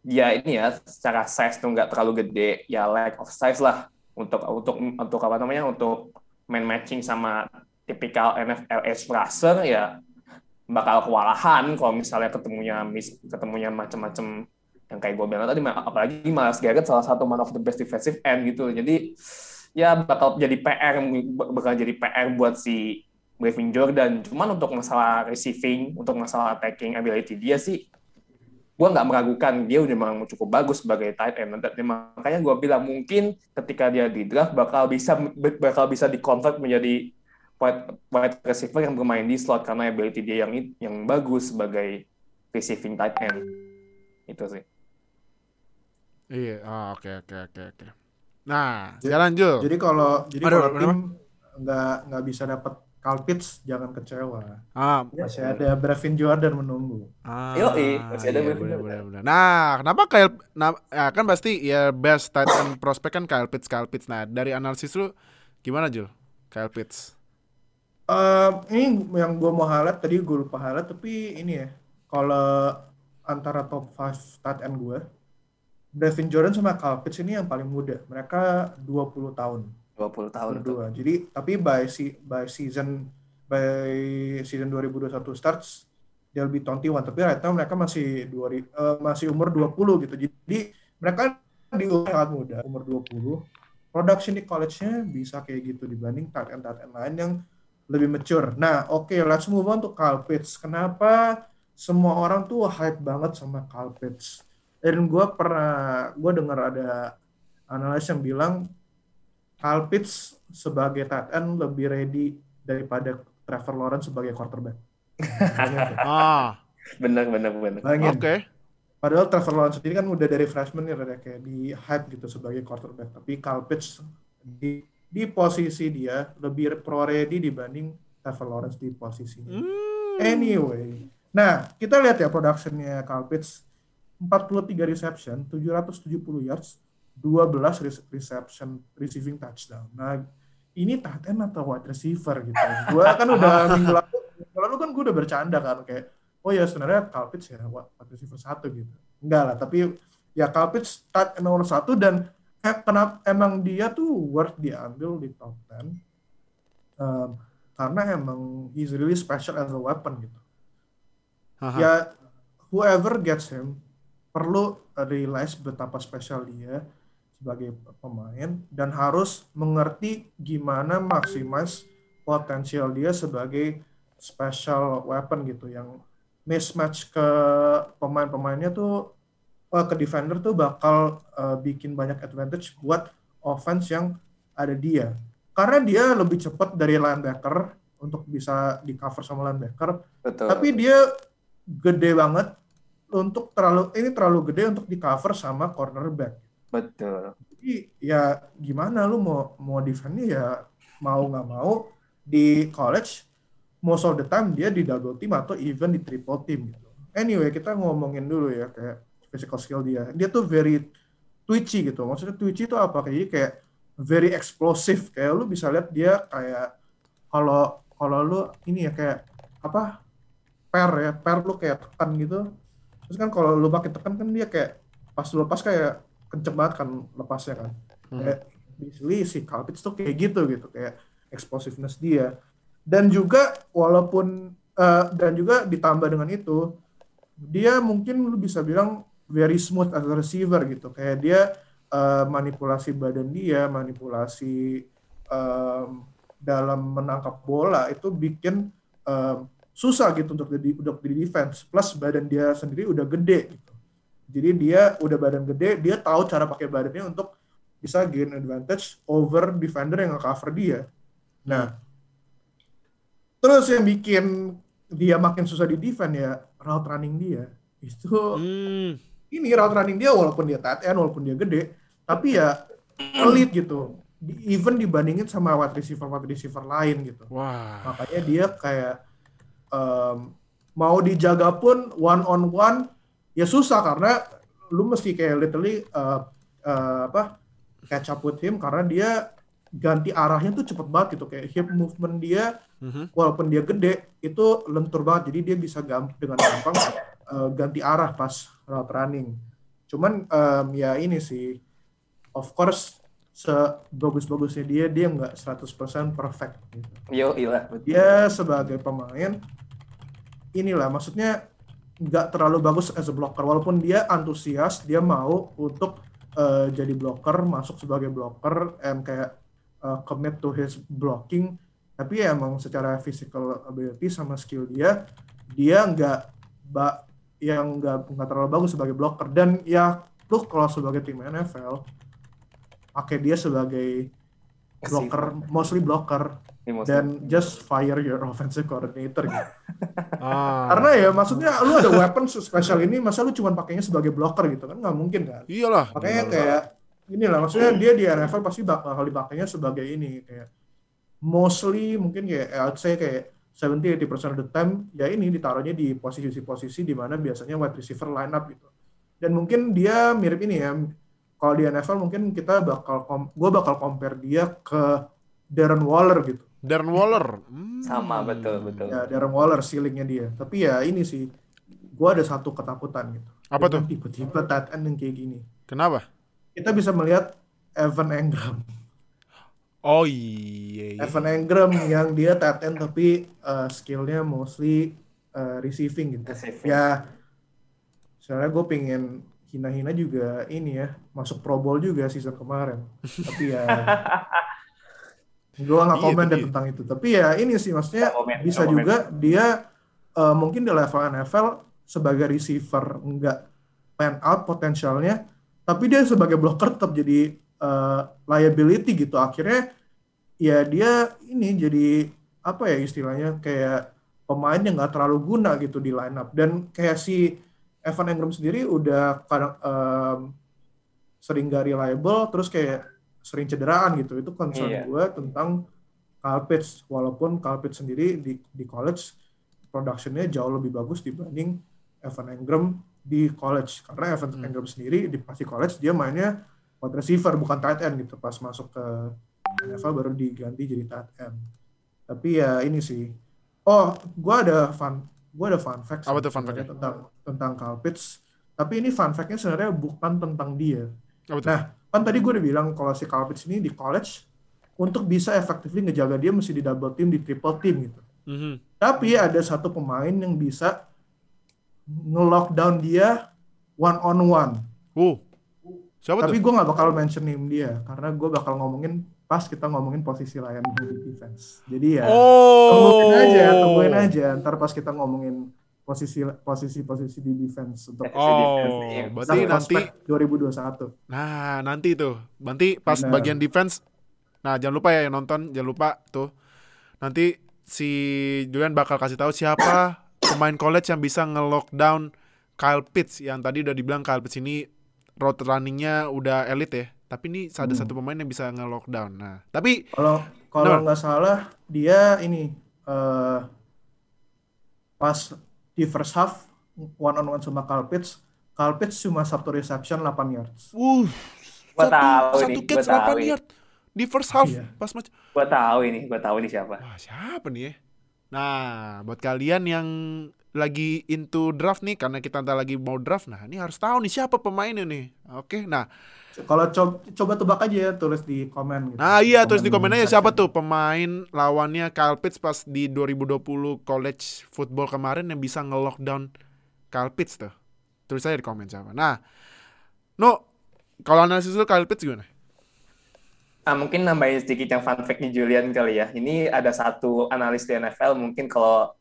dia ini ya secara size tuh nggak terlalu gede, ya lack of size lah untuk untuk untuk apa namanya untuk main matching sama tipikal NFL edge rusher ya bakal kewalahan kalau misalnya ketemunya mis ketemunya macam-macam yang kayak gue bilang tadi apalagi Miles Garrett salah satu man of the best defensive end gitu. Jadi ya bakal jadi PR bakal jadi PR buat si Brevin Jordan. Cuman untuk masalah receiving untuk masalah attacking ability dia sih gue nggak meragukan. Dia udah memang cukup bagus sebagai tight end. Dan makanya gue bilang mungkin ketika dia di draft bakal bisa bakal bisa dikonvert menjadi wide, wide receiver yang bermain di slot. Karena ability dia yang yang bagus sebagai receiving tight end. Itu sih Iya, oh, oke oke oke oke. Nah, jadi, sekarang Jul. Jadi kalau jadi Aduh, kalau tim nggak nggak bisa dapat Kalpits jangan kecewa. Ah, masih ada Brevin Jordan menunggu. Ah, Yo, masih ada iya, bener, bener, bener. Nah, kenapa Kyle nah, ya kan pasti ya best tight end prospect kan Kyle Pitts, Kyle Pitts. Nah, dari analisis lu gimana Jul? Kyle Pitts. Uh, ini yang gue mau highlight tadi gue lupa highlight tapi ini ya kalau antara top 5 tight end gue Devin Jordan sama Kyle Pitts ini yang paling muda. Mereka 20 tahun. 20 tahun berdua. Jadi tapi by si by season by season 2021 starts they'll be 21 tapi right now mereka masih dua uh, masih umur 20 gitu. Jadi mereka di umur sangat muda, umur 20. Production di college-nya bisa kayak gitu dibanding tight end tight end lain yang lebih mature. Nah, oke, okay, let's move on to Kyle Pitts. Kenapa semua orang tuh hype banget sama Kyle Pitts? Dan gue pernah gue dengar ada analis yang bilang Kyle Pitts sebagai tight end lebih ready daripada Trevor Lawrence sebagai quarterback. ah, benar benar benar. Oke. Okay. Padahal Trevor Lawrence sendiri kan udah dari freshman ya kayak di hype gitu sebagai quarterback. Tapi Kyle Pitts di di posisi dia lebih pro ready dibanding Trevor Lawrence di posisinya. Mm. Anyway, nah kita lihat ya productionnya Kyle Pitts 43 reception, 770 yards, 12 reception receiving touchdown. Nah, ini tight end atau wide receiver gitu. Gua kan udah minggu lalu, minggu lalu kan gue udah bercanda kan kayak, oh ya sebenarnya Kalpits ya wide receiver satu gitu. Enggak lah, tapi ya Kalpits tight end nomor satu dan eh, kenapa emang dia tuh worth diambil di top 10 um, karena emang he's really special as a weapon gitu. Aha. Ya whoever gets him perlu realize betapa spesial dia sebagai pemain dan harus mengerti gimana maksimis potensial dia sebagai special weapon gitu yang mismatch ke pemain-pemainnya tuh uh, ke defender tuh bakal uh, bikin banyak advantage buat offense yang ada dia karena dia lebih cepat dari linebacker untuk bisa di cover sama linebacker Betul. tapi dia gede banget untuk terlalu ini terlalu gede untuk di cover sama cornerback. Betul. Jadi ya gimana lu mau mau defend ya mau nggak mau di college most of the time dia di double team atau even di triple team gitu. Anyway kita ngomongin dulu ya kayak physical skill dia. Dia tuh very twitchy gitu. Maksudnya twitchy itu apa? Kayak kayak very explosive. Kayak lu bisa lihat dia kayak kalau kalau lu ini ya kayak apa per ya per lu kayak tekan gitu terus kan kalau lu pakai tekan kan dia kayak pas lu lepas kayak kenceng banget kan lepasnya kan hmm. kayak basically si Kalpits tuh kayak gitu gitu kayak explosiveness dia Dan juga walaupun uh, dan juga ditambah dengan itu, dia mungkin lu bisa bilang very smooth as a receiver gitu. Kayak dia uh, manipulasi badan dia, manipulasi um, dalam menangkap bola itu bikin um, susah gitu untuk di untuk di defense. Plus badan dia sendiri udah gede gitu. Jadi dia udah badan gede, dia tahu cara pakai badannya untuk bisa gain advantage over defender yang nge-cover dia. Nah, terus yang bikin dia makin susah di defend ya route running dia. Itu Hmm. ini route running dia walaupun dia tight end, walaupun dia gede, tapi ya elite gitu. Di- Even dibandingin sama wide receiver wide receiver lain gitu. Wah. Makanya dia kayak em, mau dijaga pun one on one ya susah karena lu mesti kayak literally uh, uh, apa catch up with him karena dia ganti arahnya tuh cepet banget gitu. Kayak hip movement dia Mhm. walaupun dia gede itu lentur banget. Jadi dia bisa gam- dengan gampang uh, ganti arah pas route running. Cuman em, ya ini sih of course sebagus-bagusnya dia dia nggak 100% perfect gitu Yo, iya. betul. dia sebagai pemain inilah maksudnya nggak terlalu bagus as a blocker walaupun dia antusias dia mau untuk eh, jadi blocker masuk sebagai blocker and kayak eh, commit to his blocking tapi ya emang secara physical ability sama skill dia dia nggak ba yang nggak nggak terlalu bagus sebagai blocker dan ya lu kalau sebagai tim NFL pakai dia sebagai blocker mostly blocker dan just fire your offensive coordinator gitu. Ah. Karena ya maksudnya lu ada weapon spesial ini masa lu cuma pakainya sebagai blocker gitu kan nggak mungkin kan. Iyalah. Makanya kayak inilah maksudnya dia di NFL pasti bakal dipakainya sebagai ini kayak mostly mungkin kayak I would say kayak 70-80% of the time ya ini ditaruhnya di posisi-posisi di mana biasanya wide receiver line up gitu. Dan mungkin dia mirip ini ya. Kalau di NFL mungkin kita bakal gue bakal compare dia ke Darren Waller gitu. Darren Waller. Hmm. Sama betul betul. ya Darren Waller ceilingnya dia tapi ya ini sih gua ada satu ketakutan gitu Apa tuh? Tipe-tipe tight end yang kayak gini Kenapa? kita bisa melihat Evan Engram Oh iya. iya. Evan Engram yang dia tight end tapi uh, skillnya mostly uh, receiving gitu Receiving. ya soalnya gue pengen hina-hina juga ini ya masuk Pro Bowl juga season kemarin. Tapi ya gue nggak Iya, komen tapi- deh tentang itu. Tapi ya ini sih maksudnya komen, bisa komen. juga dia eh, mungkin di level NFL sebagai receiver nggak pan out potensialnya tapi dia sebagai blocker tetap jadi eh, liability gitu. Akhirnya ya dia ini jadi apa ya istilahnya kayak pemain yang nggak terlalu guna gitu di line up. Dan kayak si Evan Engram sendiri udah kadang em, sering gak reliable terus kayak sering cederaan gitu. Itu concern Iya. gue tentang Kyle Pitts. Walaupun Kyle Pitts sendiri di di college productionnya jauh lebih bagus dibanding Evan Engram di college. Karena Evan Hmm. Engram sendiri di pasti college dia mainnya wide receiver bukan tight end gitu. Pas masuk ke NFL baru diganti jadi tight end. Tapi ya ini sih. Oh gue ada fun gue ada fun fact Apa tuh fun fact-nya? tentang tentang Kyle Pitts tapi ini fun fact-nya sebenarnya bukan tentang dia Apa tuh? Nah, kan tadi gue udah bilang kalau si Kyle Pitts ini di college untuk bisa effectively ngejaga dia mesti di double team, di triple team gitu. Mhm. Tapi ada satu pemain yang bisa nge-lockdown dia one on one. Uh. Siapa Tapi gue nggak bakal mention name dia karena gue bakal ngomongin pas kita ngomongin posisi layan di defense. Jadi ya Oh. tungguin aja, tungguin aja. Ntar pas kita ngomongin posisi posisi posisi di defense untuk Oh, berarti Nah, nanti prospek 2021. Nah, nanti tuh. Nanti pas Benar. bagian defense. Nah, jangan lupa ya yang nonton, jangan lupa tuh. Nanti si Julian bakal kasih tahu siapa pemain college yang bisa nge-lockdown Kyle Pitts yang tadi udah dibilang Kyle Pitts ini road runningnya udah elite ya. Tapi ini ada Hmm. satu pemain yang bisa nge-lockdown. Nah, tapi Kalau kalau nggak salah dia ini eh pas di first half one on one sama Kyle Pitts cuma satu reception 8 yards. uh Gua satu, tahu satu nih, catch gua tahu 8 ini. yard di first half Iya. pas match. Gua tahu ini, gua tahu ini siapa. Wah, siapa nih ya? Nah, buat kalian yang lagi into draft nih karena kita ntar lagi mau draft. Nah, ini harus tahu nih siapa pemainnya nih. Oke. Nah, Kalau coba, coba tebak aja ya, tulis di komen. Gitu. nah iya terus di komen aja siapa tuh pemain lawannya Kyle Pitts pas di 2020 college football kemarin yang bisa nge-lockdown Kyle Pitts tuh. Tulis aja di komen siapa. Nah, No, kalau analisis lu Kyle Pitts gimana? Ah, mungkin nambahin sedikit yang fun fact nih Julian kali ya. Ini ada satu analis di NFL mungkin kalau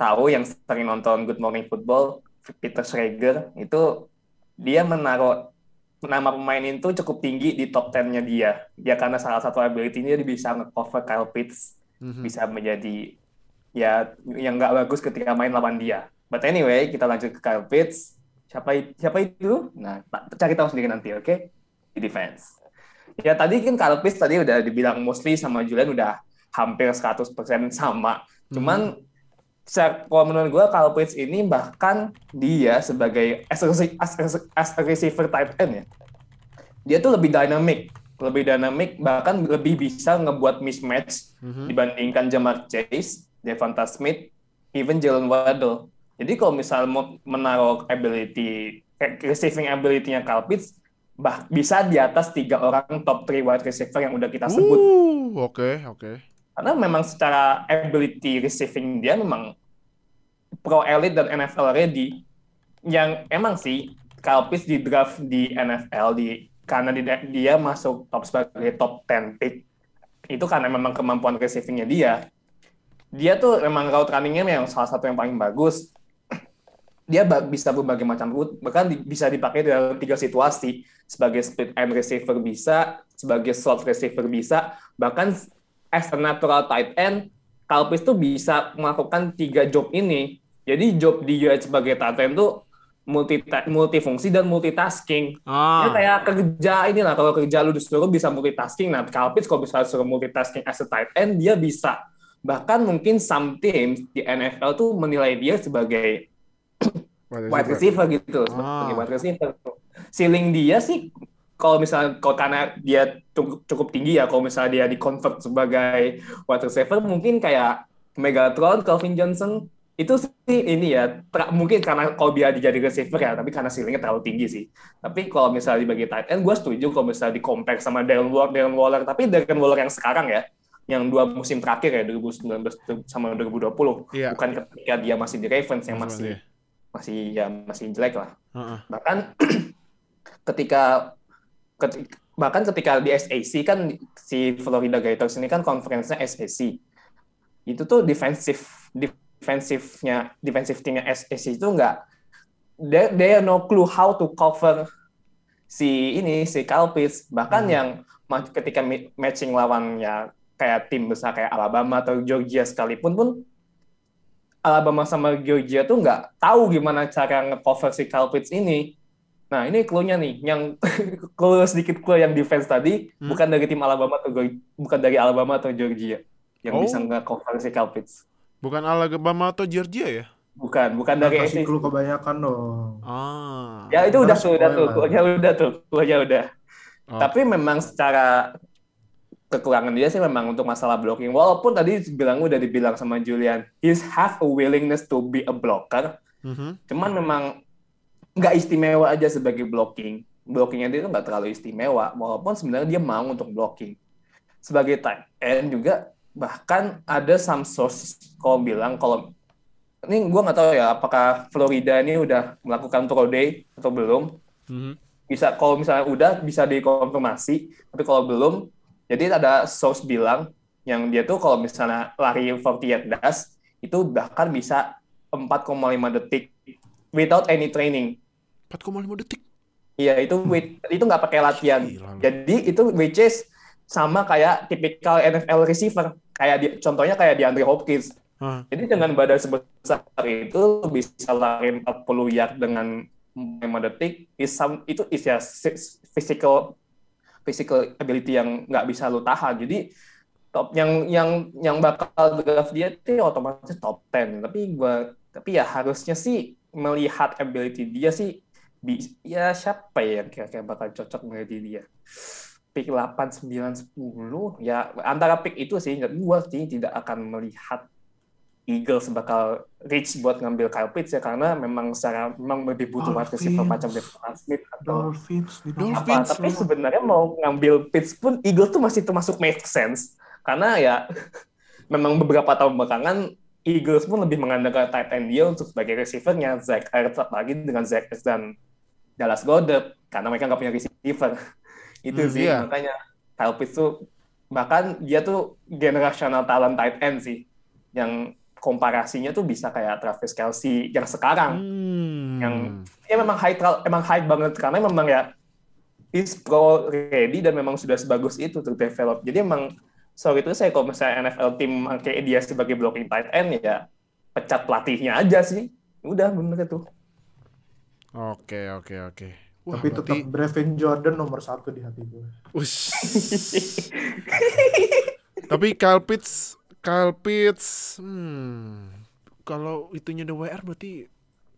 tahu yang sering nonton Good Morning Football, Peter Schrager, itu dia menaruh nama pemain itu cukup tinggi di top 10-nya dia. Dia karena salah satu ability-nya dia bisa nge-cover Kyle Pitts, Mhm. bisa menjadi ya yang nggak bagus ketika main lawan dia. But anyway, kita lanjut ke Kyle Pitts. Siapa siapa itu? Nah, cari tahu sendiri nanti, oke? Di defense. Ya tadi kan Kyle Pitts tadi udah dibilang mostly sama Julian udah hampir 100% sama. Cuman secara- kalau menurut gue Kyle Pitts ini bahkan dia sebagai as a, as a- as a receiver type end ya, dia tuh lebih dynamic, lebih dynamic bahkan lebih bisa ngebuat mismatch Mhm. dibandingkan Jamar Chase, Devonta Smith, even Jalen Waddle. Jadi kalau misal mau menaruh ability eh, receiving ability-nya Kyle Pitts bah, bisa di atas tiga orang top 3 wide receiver yang udah kita sebut. Uh, oke, oke. Karena memang secara ability receiving dia memang pro elite dan NFL ready. Yang emang sih Kyle Pitts di draft di NFL di karena di- dia masuk top sebagai top 10 pick itu karena memang kemampuan receivingnya dia. Dia tuh memang route runningnya yang salah satu yang paling bagus. Dia bisa berbagai macam route, bahkan di- bisa dipakai dalam tiga situasi. Sebagai split end receiver bisa, sebagai slot receiver bisa, bahkan as a natural tight end, Kyle Pitts tuh bisa melakukan tiga job ini. Jadi job dia sebagai tight end tuh multi multifungsi dan multitasking. Ah, Ya kayak kerja inilah kalau kerja lu disuruh bisa multitasking. Nah, Kyle Pitts kalau bisa suruh multitasking as a tight end dia bisa. Bahkan mungkin some teams di NFL tuh menilai dia sebagai wide receiver gitu, sebagai Ah. wide receiver. Ceiling dia sih kalau misalnya kalau karena dia cukup, cukup tinggi ya, kalau misalnya dia di convert sebagai wide receiver mungkin kayak Megatron, Calvin Johnson itu sih ini ya ter- mungkin karena kalau dia dijadi receiver ya, tapi karena ceilingnya terlalu tinggi sih. Tapi kalau misalnya dibagi tight end, gue setuju kalau misalnya di compare sama Darren Waller, Darren Waller, tapi Darren Waller yang sekarang ya, yang dua musim terakhir ya 2019 sama 2020, Iya. bukan ketika dia masih di Ravens yang Masih, masih ya masih jelek lah Heeh. bahkan ketika ketika bahkan ketika di SAC kan si Florida Gators ini kan konferensinya SAC itu tuh defensif defensifnya defensif timnya SAC itu nggak they, they no clue how to cover si ini si Pitts. Bahkan yang ma- ketika matching lawannya kayak tim besar kayak Alabama atau Georgia sekalipun pun Alabama sama Georgia tuh nggak tahu gimana cara nge-cover si Kyle Pitts ini. Nah, ini clue-nya nih. Yang clue sedikit clue yang defense tadi Hmm. bukan dari tim Alabama atau bukan dari Alabama atau Georgia yang Oh. bisa nge-cover si Kyle Pitts. Bukan Alabama atau Georgia ya? Bukan, bukan dari Kasih SEC. clue kebanyakan dong. Ah. Ya itu udah tuh, udah tuh, clue-nya udah tuh, clue-nya udah. Oh. Tapi memang secara kekurangan dia sih memang untuk masalah blocking. Walaupun tadi bilang udah dibilang sama Julian, he's have a willingness to be a blocker. Mhm. Cuman memang nggak istimewa aja sebagai blocking. Blockingnya dia tuh nggak terlalu istimewa, walaupun sebenarnya dia mau untuk blocking. Sebagai tight end juga, bahkan ada some source kalau bilang kalau ini gue nggak tahu ya apakah Florida ini udah melakukan pro day atau belum. Mhm. Bisa kalau misalnya udah bisa dikonfirmasi, tapi kalau belum, jadi ada source bilang yang dia tuh kalau misalnya lari 40 yard dash itu bahkan bisa 4,5 detik without any training. 4,5 detik. Iya itu with, itu nggak pakai latihan. Gila. Jadi itu which is sama kayak tipikal NFL receiver. Kayak di, contohnya kayak di Andre Hopkins. Ah. Jadi dengan badan sebesar itu bisa lari 40 yard dengan 5 detik is some, itu is ya si- physical physical ability yang nggak bisa lu tahan. Jadi top yang yang yang bakal draft dia itu otomatis top 10. Tapi gua tapi ya harusnya sih melihat ability dia sih bi- ya siapa ya yang kira-kira bakal cocok menjadi dia pick 8, 9, 10 ya antara pick itu sih gua sih tidak akan melihat Eagles bakal reach buat ngambil Kyle Pitts ya karena memang secara memang lebih butuh wide receiver macam Devon Smith atau Dolphins di Dolphins. apa tapi sebenarnya mau ngambil Pitts pun Eagles tuh masih termasuk make sense karena ya memang beberapa tahun belakangan Eagles pun lebih mengandalkan tight end dia untuk sebagai receivernya Zach Ertz lagi dengan Zach Ertz dan Dallas Goddard karena mereka nggak punya receiver itu Hmm, sih iya. makanya Kyle Pitts tuh bahkan dia tuh generational talent tight end sih yang komparasinya tuh bisa kayak Travis Kelsey yang sekarang Hmm. Yang- ya memang high emang high banget karena memang ya is pro ready dan memang sudah sebagus itu untuk develop. Jadi emang soal itu saya kalau misalnya NFL tim kayak dia sebagai blocking tight end ya pecat pelatihnya aja sih. Udah bener itu. Oke, oke, oke. Wah, Tapi berarti- tetap Brevin Jordan nomor satu di hati gue. Ush. Tapi Kyle Pitts, Kyle Pitts, hmm, kalau itunya the WR berarti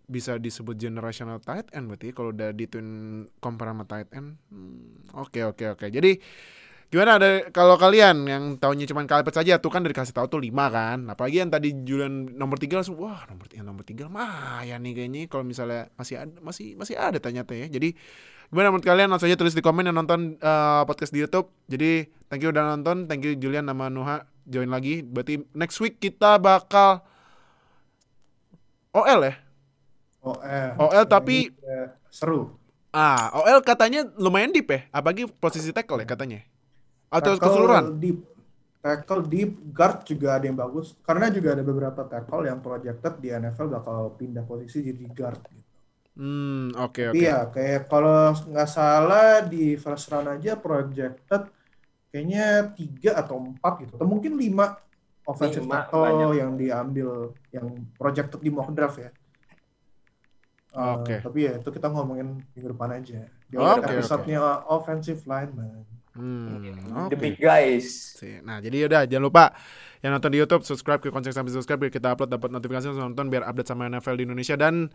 bisa disebut generational tight end berarti ya, kalau udah dituin compare sama tight end. Hmm, Oke oke oke. Jadi gimana ada kalau kalian yang tahunya cuma Kyle Pitts aja tuh kan dari kasih tahu tuh 5 kan. Apalagi yang tadi Julian nomor 3 langsung wah nomor yang nomor 3 lumayan nih kayaknya kalau misalnya masih ada masih masih ada ternyata ya. Jadi Gimana menurut kalian? Langsung aja tulis di komen yang nonton eh, podcast di YouTube. Jadi thank you udah nonton, thank you Julian sama Nuha join lagi. Berarti next week kita bakal OL ya? OL. OL tapi seru. ah OL katanya lumayan deep ya, apalagi posisi tackle ya katanya. Atau Tackle keseluruhan? Deep. Tackle deep, guard juga ada yang bagus. Karena juga ada beberapa tackle yang projected di NFL bakal pindah posisi jadi guard. Gitu. Hmm, oke oke. Tapi ya kayak kalau nggak salah di first round aja projected kayaknya tiga atau empat gitu. Atau mungkin lima offensive Lima, tackle banyak. yang diambil yang projected di mock draft ya. Eh, Oke. Tapi ya itu kita ngomongin minggu depan aja. Di Oke, episode-nya offensive lineman. Hmm, The oke. big guys. Nah, jadi yaudah jangan lupa yang nonton di YouTube subscribe ke Konsep sampai subscribe biar kita upload dapat notifikasi langsung nonton biar update sama NFL di Indonesia dan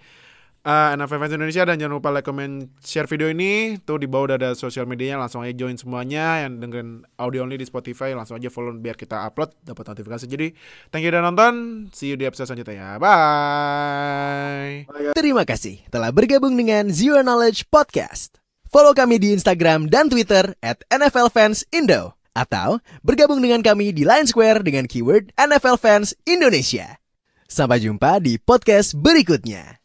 uh, NFL fans Indonesia dan jangan lupa like, comment, share video ini. Tuh di bawah udah ada sosial medianya langsung aja join semuanya yang dengerin audio only di Spotify langsung aja follow biar kita upload dapat notifikasi. Jadi thank you udah nonton. See you di episode selanjutnya ya. Bye. Terima kasih telah bergabung dengan Zero Knowledge Podcast. Follow kami di Instagram dan Twitter at NFL Fans Indo. Atau bergabung dengan kami di Line Square dengan keyword NFL Fans Indonesia. Sampai jumpa di podcast berikutnya.